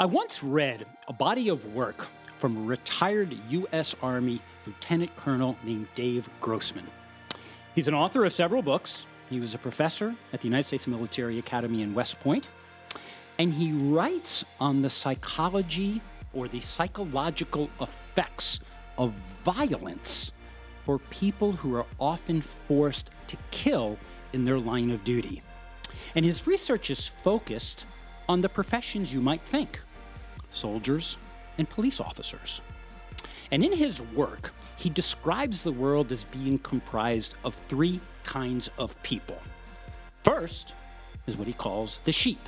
I once read a body of work from a retired U.S. Army lieutenant colonel named Dave Grossman. He's an author of several books. He was a professor at the United States Military Academy in West Point. And he writes on the psychology or the psychological effects of violence for people who are often forced to kill in their line of duty. And his research is focused on the professions you might think soldiers and police officers. And in his work, he describes the world as being comprised of three kinds of people. First is what he calls the sheep.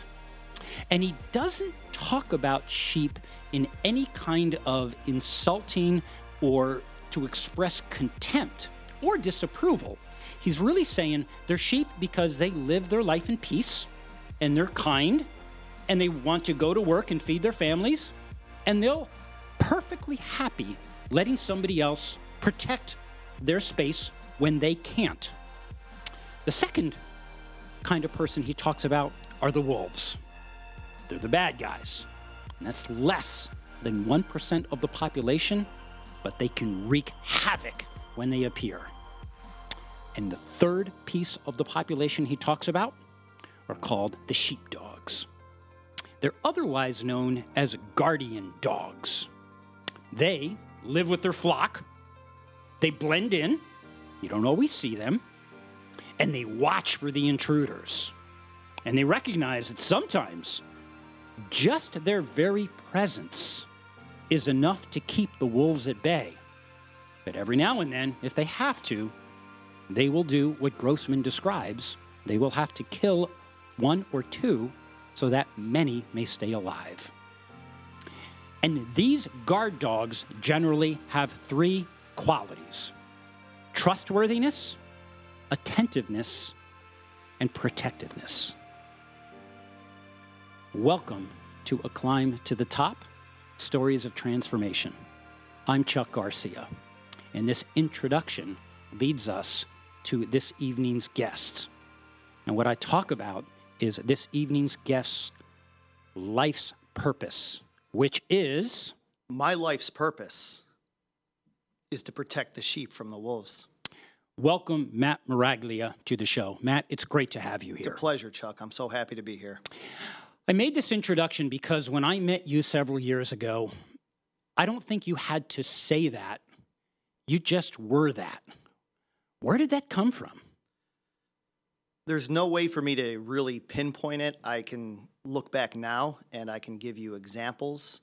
And he doesn't talk about sheep in any kind of insulting or to express contempt or disapproval. He's really saying they're sheep because they live their life in peace and they're kind and they want to go to work and feed their families and they'll perfectly happy letting somebody else protect their space when they can't. The second kind of person he talks about are the wolves. They're the bad guys. And that's less than 1% of the population, but they can wreak havoc when they appear. And the third piece of the population he talks about are called the sheepdogs. They're otherwise known as guardian dogs. They live with their flock, they blend in, you don't always see them, and they watch for the intruders. And they recognize that sometimes just their very presence is enough to keep the wolves at bay. But every now and then, if they have to, they will do what Grossman describes. They will have to kill one or two so that many may stay alive. And these guard dogs generally have three qualities trustworthiness, attentiveness, and protectiveness. Welcome to A Climb to the Top Stories of Transformation. I'm Chuck Garcia, and this introduction leads us to this evening's guests. And what I talk about is this evening's guest's life's purpose, which is My life's purpose is to protect the sheep from the wolves. welcome Matt Miraglia to the show. Matt, it's great to have you here. It's a pleasure, Chuck. I'm so happy to be here. I made this introduction because when I met you several years ago, I don't think you had to say that. You just were that. Where did that come from? There's no way for me to really pinpoint it. I can look back now and I can give you examples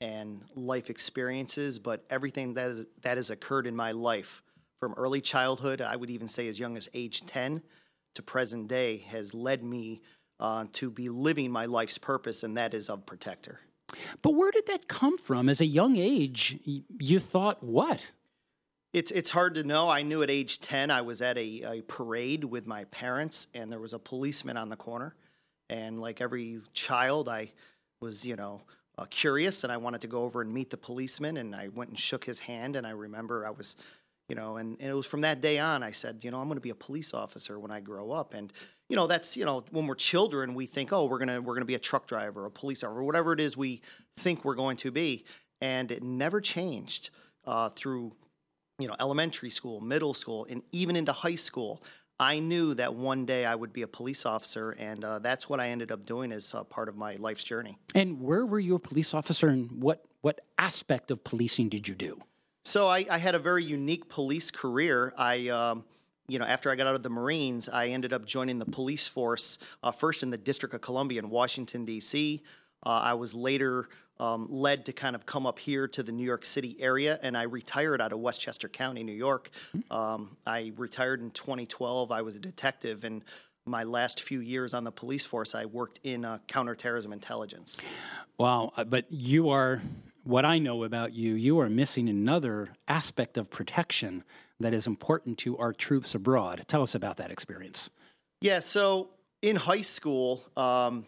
and life experiences, but everything that, is, that has occurred in my life from early childhood, I would even say as young as age 10 to present day, has led me uh, to be living my life's purpose, and that is of protector. But where did that come from? As a young age, you thought what? It's it's hard to know. I knew at age ten I was at a, a parade with my parents, and there was a policeman on the corner. And like every child, I was you know uh, curious, and I wanted to go over and meet the policeman. And I went and shook his hand, and I remember I was, you know, and, and it was from that day on I said, you know, I'm going to be a police officer when I grow up. And you know, that's you know, when we're children, we think, oh, we're gonna we're gonna be a truck driver, a police officer, whatever it is we think we're going to be. And it never changed uh, through you know, elementary school, middle school, and even into high school, I knew that one day I would be a police officer, and uh, that's what I ended up doing as uh, part of my life's journey. And where were you a police officer and what, what aspect of policing did you do? So I, I had a very unique police career. I, um, you know, after I got out of the Marines, I ended up joining the police force uh, first in the District of Columbia in Washington D.C. Uh, I was later um, led to kind of come up here to the New York City area, and I retired out of Westchester County, New York. Um, I retired in 2012. I was a detective, and my last few years on the police force, I worked in uh, counterterrorism intelligence. Wow, uh, but you are, what I know about you, you are missing another aspect of protection that is important to our troops abroad. Tell us about that experience. Yeah, so in high school, um,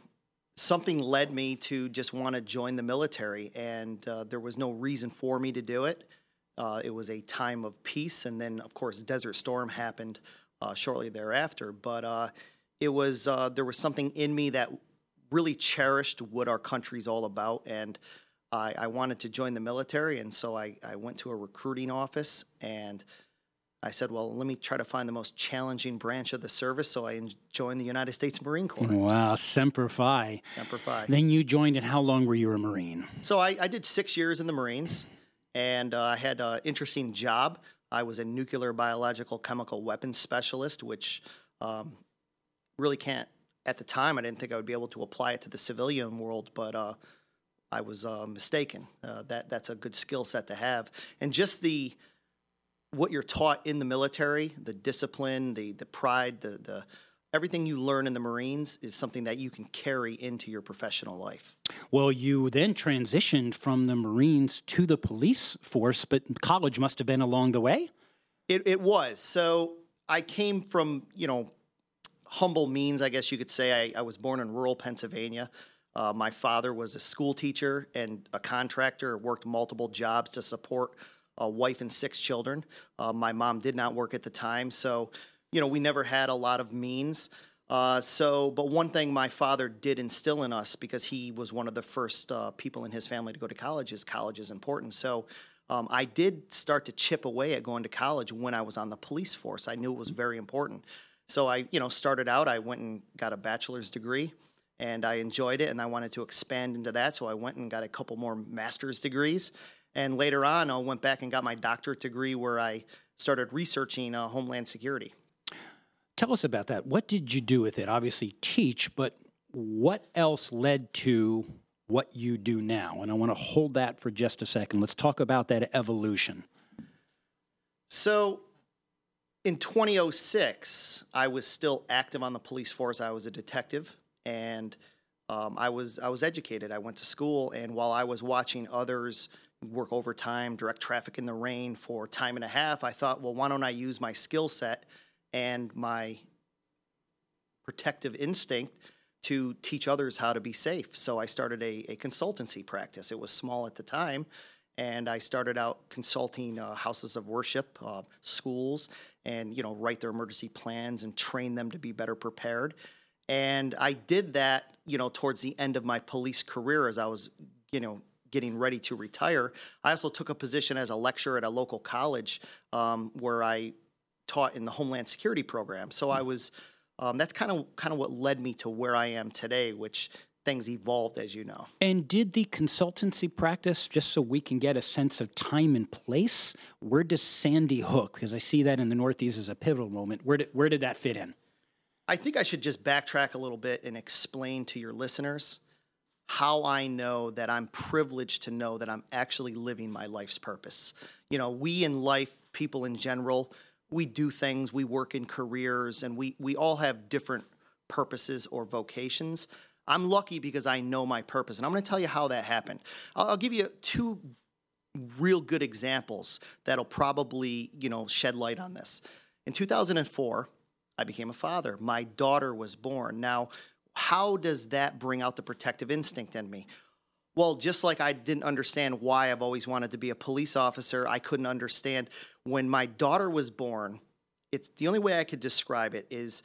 something led me to just want to join the military, and uh, there was no reason for me to do it. Uh, it was a time of peace, and then, of course, Desert Storm happened uh, shortly thereafter. But uh, it was uh, there was something in me that really cherished what our country's all about, and I, I wanted to join the military, and so I, I went to a recruiting office and I said, well, let me try to find the most challenging branch of the service. So I joined the United States Marine Corps. Wow, Semper Fi. Semper Fi. Then you joined, and how long were you a Marine? So I, I did six years in the Marines, and uh, I had an interesting job. I was a nuclear biological chemical weapons specialist, which um, really can't, at the time, I didn't think I would be able to apply it to the civilian world, but uh, I was uh, mistaken. Uh, that That's a good skill set to have. And just the what you're taught in the military, the discipline, the the pride, the the everything you learn in the Marines is something that you can carry into your professional life. Well, you then transitioned from the Marines to the police force, but college must have been along the way. It it was. So I came from, you know, humble means, I guess you could say. I, I was born in rural Pennsylvania. Uh, my father was a school teacher and a contractor, worked multiple jobs to support a wife and six children. Uh, my mom did not work at the time, so you know we never had a lot of means. Uh, so, but one thing my father did instill in us because he was one of the first uh, people in his family to go to college is college is important. So, um, I did start to chip away at going to college when I was on the police force. I knew it was very important. So I, you know, started out. I went and got a bachelor's degree, and I enjoyed it, and I wanted to expand into that. So I went and got a couple more master's degrees, and later on, I went back and got my doctorate degree where I started researching uh, Homeland Security. Tell us about that. What did you do with it? Obviously, teach, but what else led to what you do now? And I want to hold that for just a second. Let's talk about that evolution. So, in 2006, I was still active on the police force. I was a detective, and um, I was I was educated. I went to school, and while I was watching others work overtime, direct traffic in the rain for time and a half, I thought, well, why don't I use my skill set and my protective instinct to teach others how to be safe? So I started a, a consultancy practice. It was small at the time, and I started out consulting uh, houses of worship, uh, schools, and you know write their emergency plans and train them to be better prepared. And I did that, you know, towards the end of my police career as I was, you know, getting ready to retire. I also took a position as a lecturer at a local college um, where I taught in the Homeland Security program. So I was um, that's kind of kind of what led me to where I am today, which things evolved as you know. And did the consultancy practice just so we can get a sense of time and place? Where does Sandy Hook? Because I see that in the Northeast as a pivotal moment. Where did where did that fit in? I think I should just backtrack a little bit and explain to your listeners how I know that I'm privileged to know that I'm actually living my life's purpose. You know, we in life, people in general, we do things, we work in careers, and we, we all have different purposes or vocations. I'm lucky because I know my purpose, and I'm going to tell you how that happened. I'll, I'll give you two real good examples that'll probably, you know, shed light on this. In 2004, I became a father. My daughter was born. Now, how does that bring out the protective instinct in me? Well, just like I didn't understand why I've always wanted to be a police officer, I couldn't understand when my daughter was born. It's the only way I could describe it is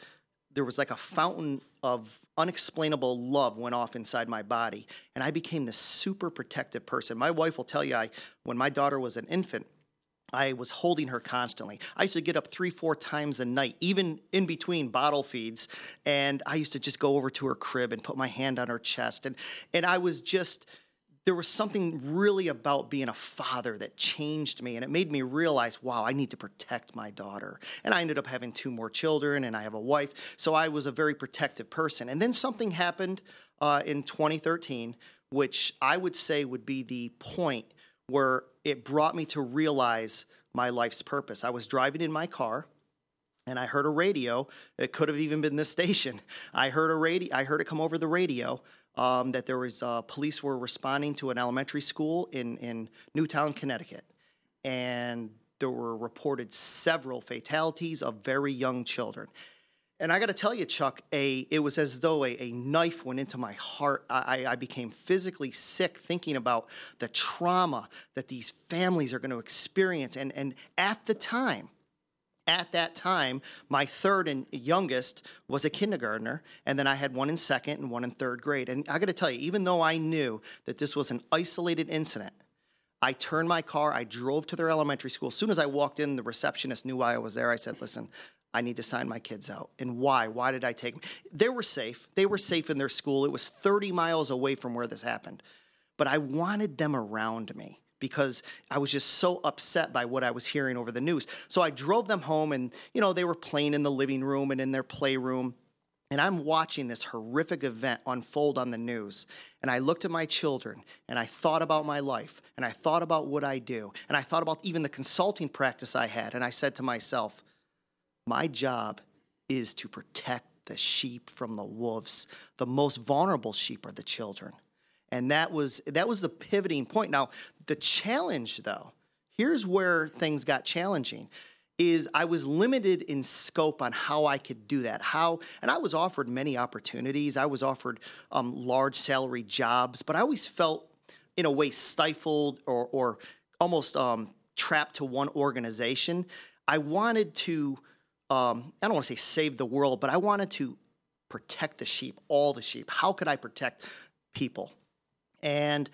there was like a fountain of unexplainable love went off inside my body and I became this super protective person. My wife will tell you I when my daughter was an infant, I was holding her constantly. I used to get up three, four times a night, even in between bottle feeds. And I used to just go over to her crib and put my hand on her chest. And, and I was just, there was something really about being a father that changed me. And it made me realize, wow, I need to protect my daughter. And I ended up having two more children and I have a wife. So I was a very protective person. And then something happened uh, in 2013, which I would say would be the point where it brought me to realize my life's purpose. I was driving in my car and I heard a radio. It could have even been this station. I heard a radio. I heard it come over the radio um, that there was uh, police were responding to an elementary school in in Newtown, Connecticut, and there were reported several fatalities of very young children. And I got to tell you, Chuck, a it was as though a, a knife went into my heart. I, I became physically sick thinking about the trauma that these families are going to experience. And, and at the time, at that time, my third and youngest was a kindergartner, and then I had one in second and one in third grade. And I got to tell you, even though I knew that this was an isolated incident, I turned my car, I drove to their elementary school. As soon as I walked in, the receptionist knew why I was there. I said, Listen, I need to sign my kids out. And why? Why did I take them? They were safe. They were safe in their school. It was 30 miles away from where this happened. But I wanted them around me because I was just so upset by what I was hearing over the news. So I drove them home and, you know, they were playing in the living room and in their playroom. And I'm watching this horrific event unfold on the news. And I looked at my children and I thought about my life and I thought about what I do. And I thought about even the consulting practice I had. And I said to myself, my job is to protect the sheep from the wolves. The most vulnerable sheep are the children. And that was that was the pivoting point. Now, the challenge though, here's where things got challenging is I was limited in scope on how I could do that. How, and I was offered many opportunities. I was offered um, large salary jobs, but I always felt, in a way, stifled or, or almost um, trapped to one organization. I wanted to, um, I don't want to say save the world, but I wanted to protect the sheep, all the sheep. How could I protect people? And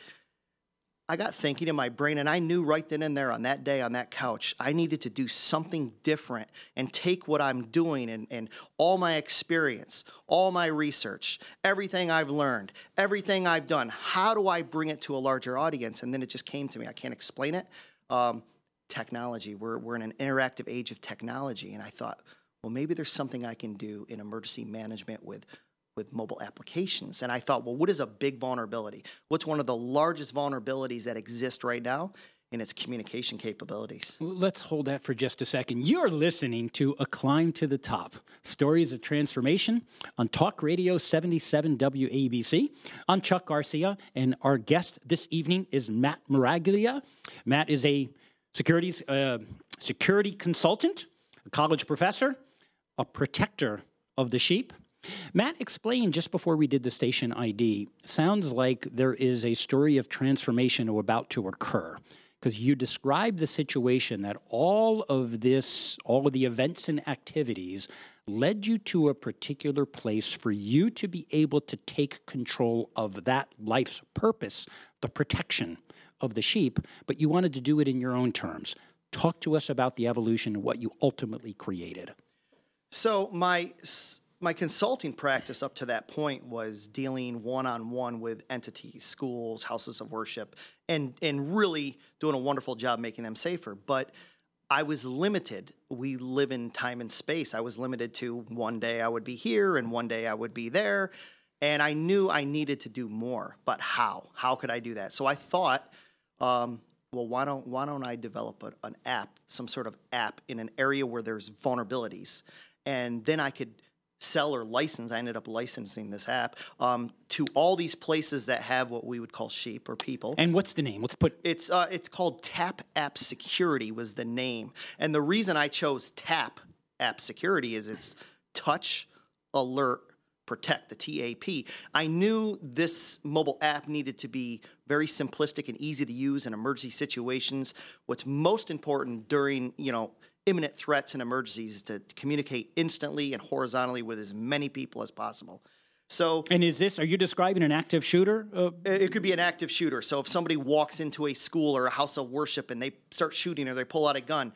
I got thinking in my brain, and I knew right then and there on that day on that couch, I needed to do something different and take what I'm doing and, and all my experience, all my research, everything I've learned, everything I've done. How do I bring it to a larger audience? And then it just came to me. I can't explain it. Um, technology. We're, we're in an interactive age of technology. And I thought, well, maybe there's something I can do in emergency management with with mobile applications. And I thought, well, what is a big vulnerability? What's one of the largest vulnerabilities that exist right now? in its communication capabilities. Let's hold that for just a second. You're listening to A Climb to the Top Stories of Transformation on Talk Radio 77 WABC. I'm Chuck Garcia, and our guest this evening is Matt Miraglia. Matt is a securities, uh, security consultant, a college professor, a protector of the sheep, Matt explained just before we did the station ID, sounds like there is a story of transformation about to occur. Because you described the situation that all of this, all of the events and activities led you to a particular place for you to be able to take control of that life's purpose, the protection of the sheep, but you wanted to do it in your own terms. Talk to us about the evolution and what you ultimately created. So, my my consulting practice up to that point was dealing one on one with entities, schools, houses of worship, and and really doing a wonderful job making them safer. But I was limited. We live in time and space. I was limited to one day I would be here and one day I would be there. And I knew I needed to do more, but how? How could I do that? So I thought, um, well, why don't why don't I develop a, an app, some sort of app in an area where there's vulnerabilities, and then I could sell or license. I ended up licensing this app um, to all these places that have what we would call sheep or people. And what's the name? Let's put it's uh, it's called Tap App Security was the name, and the reason I chose Tap App Security is it's touch, alert, protect the TAP. I knew this mobile app needed to be very simplistic and easy to use in emergency situations. What's most important during you know imminent threats and emergencies is to communicate instantly and horizontally with as many people as possible. So, and is this? Are you describing an active shooter? Uh, it could be an active shooter. So, if somebody walks into a school or a house of worship and they start shooting or they pull out a gun,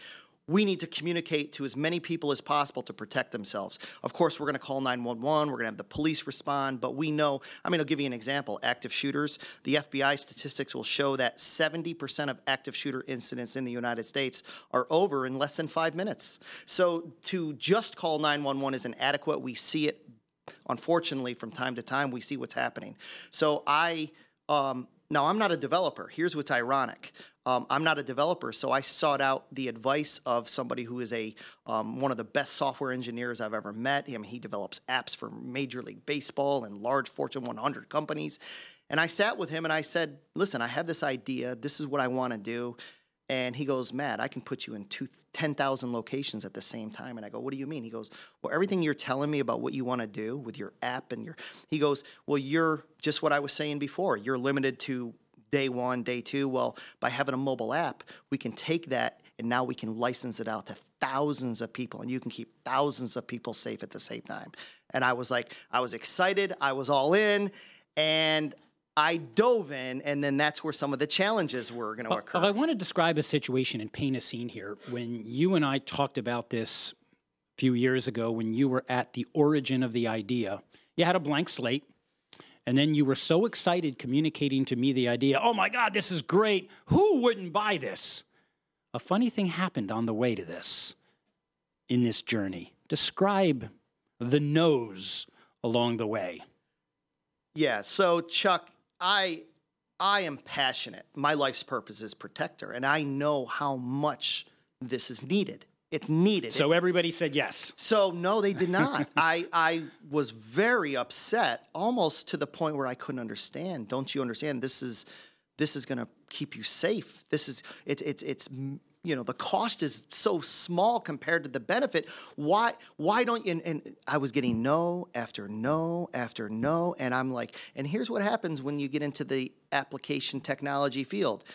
we need to communicate to as many people as possible to protect themselves. Of course, we're going to call 911, we're going to have the police respond, but we know, I mean, I'll give you an example active shooters. The FBI statistics will show that 70% of active shooter incidents in the United States are over in less than five minutes. So to just call 911 is inadequate. We see it, unfortunately, from time to time, we see what's happening. So I, um, now, I'm not a developer. Here's what's ironic. Um, I'm not a developer, so I sought out the advice of somebody who is a um, one of the best software engineers I've ever met. I mean, he develops apps for Major League Baseball and large Fortune 100 companies. And I sat with him and I said, "Listen, I have this idea. This is what I want to do." And he goes, Matt, I can put you in two, 10,000 locations at the same time. And I go, What do you mean? He goes, Well, everything you're telling me about what you want to do with your app and your, he goes, Well, you're just what I was saying before. You're limited to day one, day two. Well, by having a mobile app, we can take that and now we can license it out to thousands of people and you can keep thousands of people safe at the same time. And I was like, I was excited, I was all in, and I dove in, and then that's where some of the challenges were going to occur. I want to describe a situation and paint a scene here. When you and I talked about this a few years ago, when you were at the origin of the idea, you had a blank slate. And then you were so excited communicating to me the idea, oh my God, this is great. Who wouldn't buy this? A funny thing happened on the way to this, in this journey. Describe the nose along the way. Yeah. So, Chuck, I I am passionate. My life's purpose is protector, and I know how much this is needed. It's needed. So It's- everybody said yes. So no, they did not. I I was very upset, almost to the point where I couldn't understand. Don't you understand? This is this is going to keep you safe. This is it's it's it's you know the cost is so small compared to the benefit. Why why don't you? And, and I was getting no after no after no, and I'm like, and here's what happens when you get into the application technology field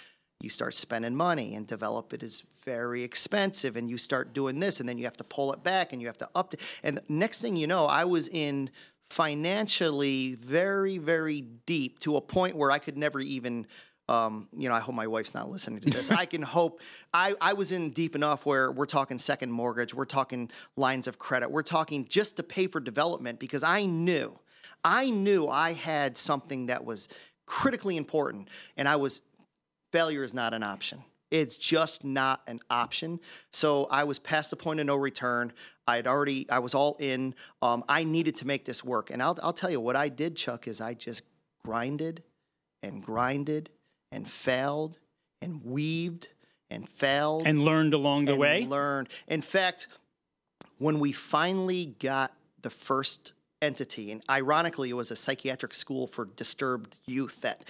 you start spending money and develop it is very expensive and you start doing this and then you have to pull it back and you have to up and next thing you know i was in financially very very deep to a point where i could never even um, you know, I hope my wife's not listening to this. I can hope I, I was in deep enough where we're talking second mortgage, we're talking lines of credit, we're talking just to pay for development because I knew, I knew I had something that was critically important and I was failure is not an option. It's just not an option. So I was past the point of no return. I had already, I was all in. Um, I needed to make this work. And I'll, I'll tell you what I did, Chuck, is I just grinded and grinded and failed and weaved and failed And learned along the and way. learned. In fact, when we finally got the first entity, and ironically, it was a psychiatric school for disturbed youth that.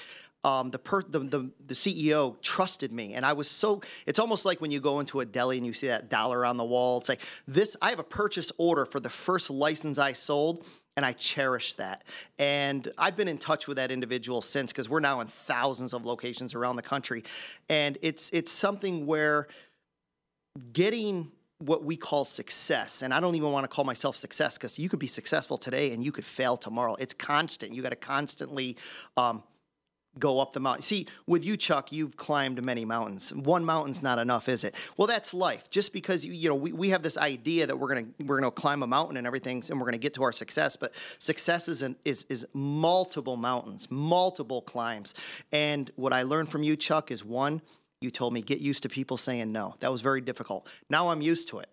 Um, the, per- the, the the CEO trusted me, and I was so. It's almost like when you go into a deli and you see that dollar on the wall. It's like this. I have a purchase order for the first license I sold, and I cherish that. And I've been in touch with that individual since because we're now in thousands of locations around the country, and it's it's something where getting what we call success and i don't even want to call myself success because you could be successful today and you could fail tomorrow it's constant you got to constantly um, go up the mountain see with you chuck you've climbed many mountains one mountain's not enough is it well that's life just because you, know we, we have this idea that we're gonna we're gonna climb a mountain and everything and we're gonna get to our success but success is an, is is multiple mountains multiple climbs and what i learned from you chuck is one you told me get used to people saying no. That was very difficult. Now I'm used to it.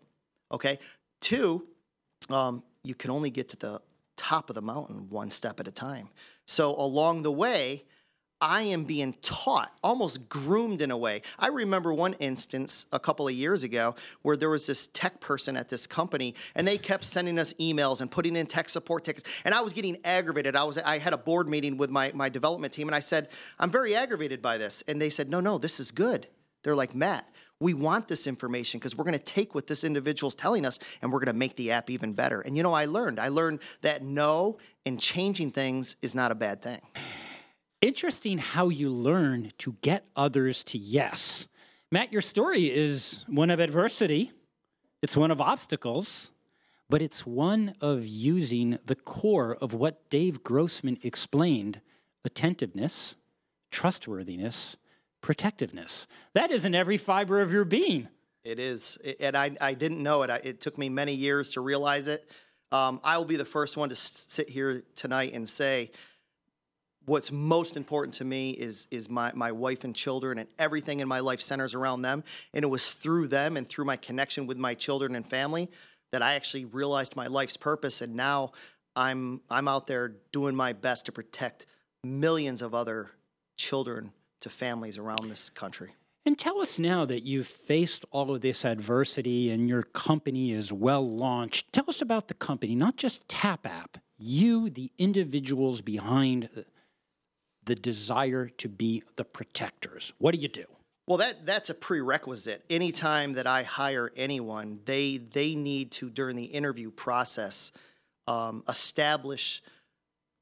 Okay. Two, um, you can only get to the top of the mountain one step at a time. So along the way, I am being taught, almost groomed in a way. I remember one instance a couple of years ago where there was this tech person at this company, and they kept sending us emails and putting in tech support tickets. And I was getting aggravated. I was I had a board meeting with my my development team, and I said, "I'm very aggravated by this." And they said, "No, no, this is good." They're like, "Matt, we want this information because we're going to take what this individual's telling us and we're going to make the app even better." And you know, I learned. I learned that no and changing things is not a bad thing. Interesting how you learn to get others to yes. Matt, your story is one of adversity, it's one of obstacles, but it's one of using the core of what Dave Grossman explained attentiveness, trustworthiness, protectiveness. That is in every fiber of your being. It is, and I, I didn't know it. It took me many years to realize it. Um, I will be the first one to sit here tonight and say, what's most important to me is is my my wife and children, and everything in my life centers around them. And it was through them and through my connection with my children and family that I actually realized my life's purpose. And now I'm I'm out there doing my best to protect millions of other children to families around this country. And tell us now that you've faced all of this adversity and your company is well launched. Tell us about the company, not just Tap App, you, the individuals behind the, desire to be the protectors. What do you do? Well, that that's a prerequisite. Anytime that I hire anyone, they they need to during the interview process um, establish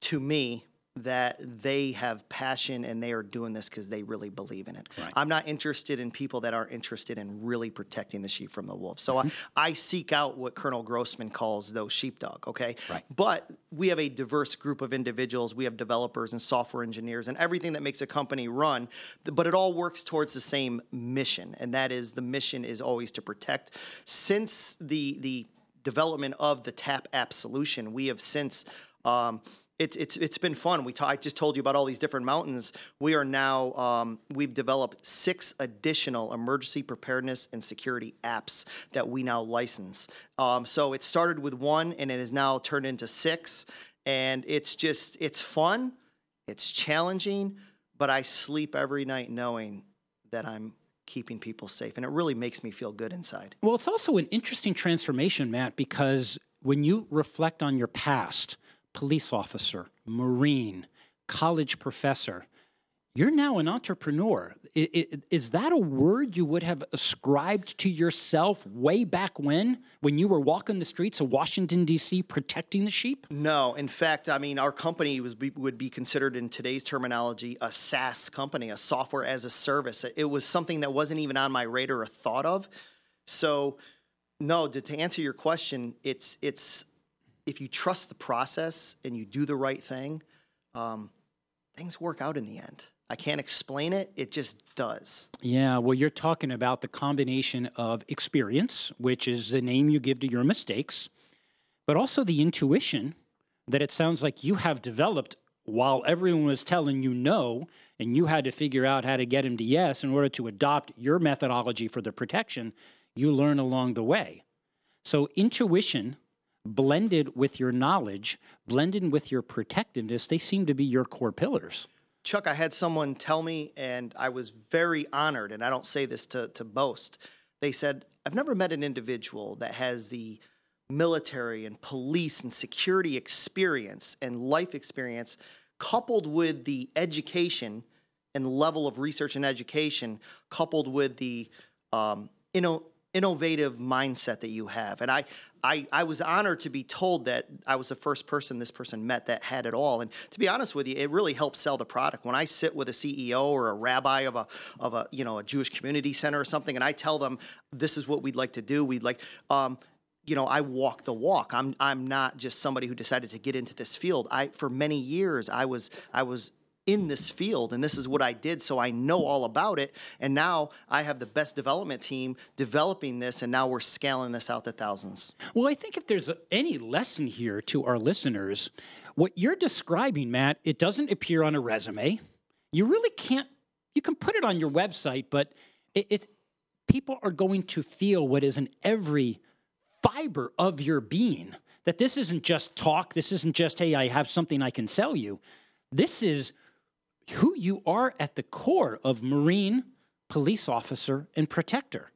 to me that they have passion and they are doing this because they really believe in it. Right. I'm not interested in people that aren't interested in really protecting the sheep from the wolves. So Mm-hmm. I, I seek out what Colonel Grossman calls those sheepdog, okay? Right. But we have a diverse group of individuals. We have developers and software engineers and everything that makes a company run, but it all works towards the same mission, and that is the mission is always to protect. Since the the development of the Tap app solution, we have since um, it's it's it's been fun. We ta- I just told you about all these different mountains. We are now um, we've developed six additional emergency preparedness and security apps that we now license. Um, so it started with one, and it has now turned into six. And it's just it's fun, it's challenging, but I sleep every night knowing that I'm keeping people safe, and it really makes me feel good inside. Well, it's also an interesting transformation, Matt, because when you reflect on your past, police officer, Marine, college professor, you're now an entrepreneur. Is that a word you would have ascribed to yourself way back when, when you were walking the streets of Washington, D.C., protecting the sheep? No, in fact, I mean, our company was would be considered in today's terminology a SaaS company, a software as a service. It was something that wasn't even on my radar or thought of. So, no, to, to answer your question, it's it's if you trust the process and you do the right thing, um, things work out in the end. I can't explain it; it just does. Yeah, well, you're talking about the combination of experience, which is the name you give to your mistakes, but also the intuition that it sounds like you have developed while everyone was telling you no, and you had to figure out how to get him to yes in order to adopt your methodology for the protection you learn along the way. So, intuition blended with your knowledge, blended with your protectiveness, they seem to be your core pillars. Chuck, I had someone tell me, and I was very honored, and I don't say this to, to boast. They said, I've never met an individual that has the military and police and security experience and life experience coupled with the education and level of research and education coupled with the um, inno- innovative mindset that you have and I, I i was honored to be told that i was the first person this person met that had it all and to be honest with you it really helps sell the product when i sit with a ceo or a rabbi of a of a you know a jewish community center or something and i tell them this is what we'd like to do we'd like um, you know, I walk the walk. I'm I'm not just somebody who decided to get into this field. I for many years I was I was in this field and this is what I did so I know all about it and now I have the best development team developing this and now we're scaling this out to thousands. Well, I think if there's any lesson here to our listeners, what you're describing, Matt, it doesn't appear on a resume. You really can't. You can put it on your website, but it, it people are going to feel what is in every fiber of your being. That this isn't just talk. This isn't just hey, I have something I can sell you. This is who you are at the core of Marine police officer and protector.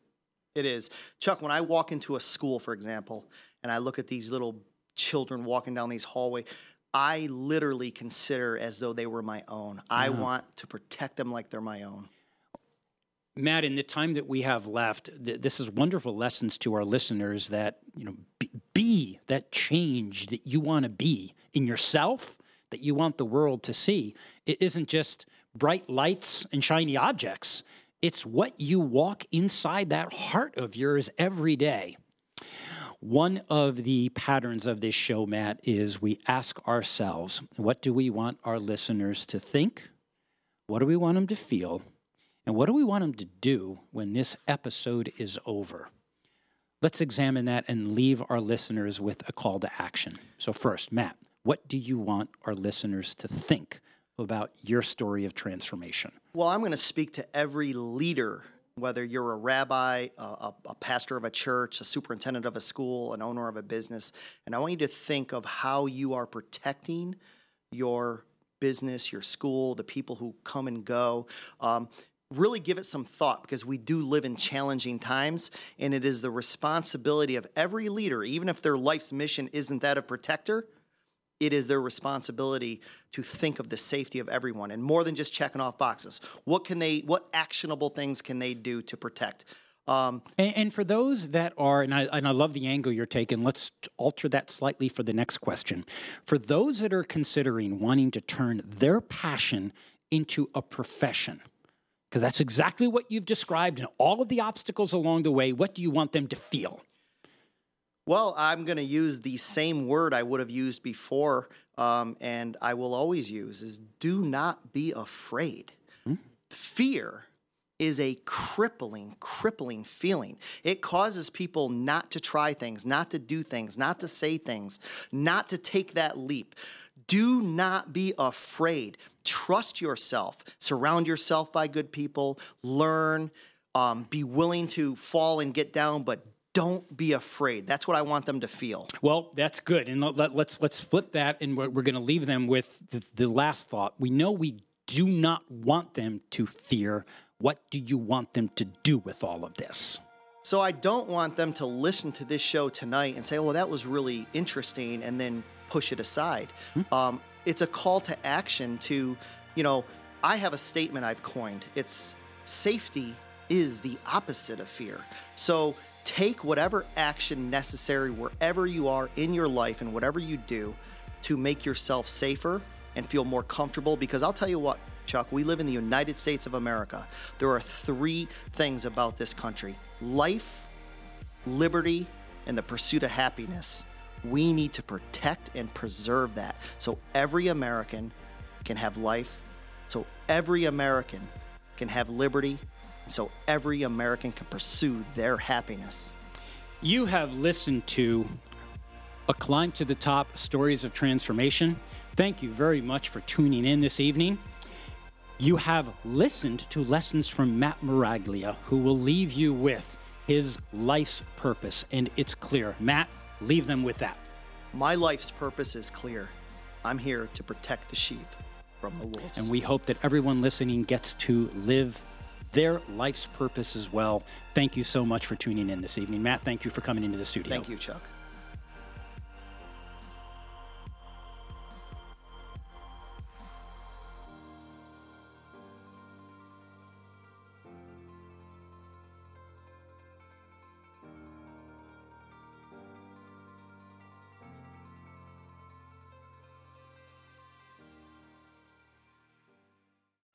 It is. Chuck, when I walk into a school, for example, and I look at these little children walking down these hallways, I literally consider as though they were my own. I want to protect them like they're my own. Matt, in the time that we have left, th- this is wonderful lessons to our listeners that, you know, be, be that change that you want to be in yourself, that you want the world to see. It isn't just bright lights and shiny objects, it's what you walk inside that heart of yours every day. One of the patterns of this show, Matt, is we ask ourselves, what do we want our listeners to think? What do we want them to feel? And what do we want them to do when this episode is over? Let's examine that and leave our listeners with a call to action. So, first, Matt, what do you want our listeners to think about your story of transformation? Well, I'm going to speak to every leader, whether you're a rabbi, a, a, pastor of a church, a superintendent of a school, an owner of a business, and I want you to think of how you are protecting your business, your school, the people who come and go. Um, really give it some thought because we do live in challenging times, and it is the responsibility of every leader, even if their life's mission isn't that of protector it is their responsibility to think of the safety of everyone and more than just checking off boxes what can they what actionable things can they do to protect Um, and, and, for those that are, and I, and I love the angle you're taking, let's alter that slightly for the next question. For those that are considering wanting to turn their passion into a profession, because that's exactly what you've described and all of the obstacles along the way, what do you want them to feel? Well, I'm going to use the same word I would have used before, um, and I will always use is do not be afraid. Hmm? Fear is a crippling, crippling feeling. It causes people not to try things, not to do things, not to say things, not to take that leap. Do not be afraid. Trust yourself. Surround yourself by good people. Learn. Um, be willing to fall and get down, but don't be afraid. That's what I want them to feel. Well, that's good. And let, us let's, let's flip that, and we're, we're going to leave them with the, the last thought. We know we do not want them to fear. What do you want them to do with all of this? So I don't want them to listen to this show tonight and say, "Well, that was really interesting," and then push it aside. Hmm. Um, it's a call to action. To, you know, I have a statement I've coined. It's safety is the opposite of fear. So take whatever action necessary wherever you are in your life and whatever you do to make yourself safer and feel more comfortable. Because I'll tell you what, Chuck, we live in the United States of America. There are three things about this country life, liberty, and the pursuit of happiness. We need to protect and preserve that so every American can have life, so every American can have liberty, so every American can pursue their happiness. You have listened to A Climb to the Top Stories of Transformation. Thank you very much for tuning in this evening. You have listened to lessons from Matt Miraglia, who will leave you with his life's purpose. And it's clear. Matt, leave them with that. My life's purpose is clear. I'm here to protect the sheep from the wolves. And we hope that everyone listening gets to live their life's purpose as well. Thank you so much for tuning in this evening. Matt, thank you for coming into the studio. Thank you, Chuck.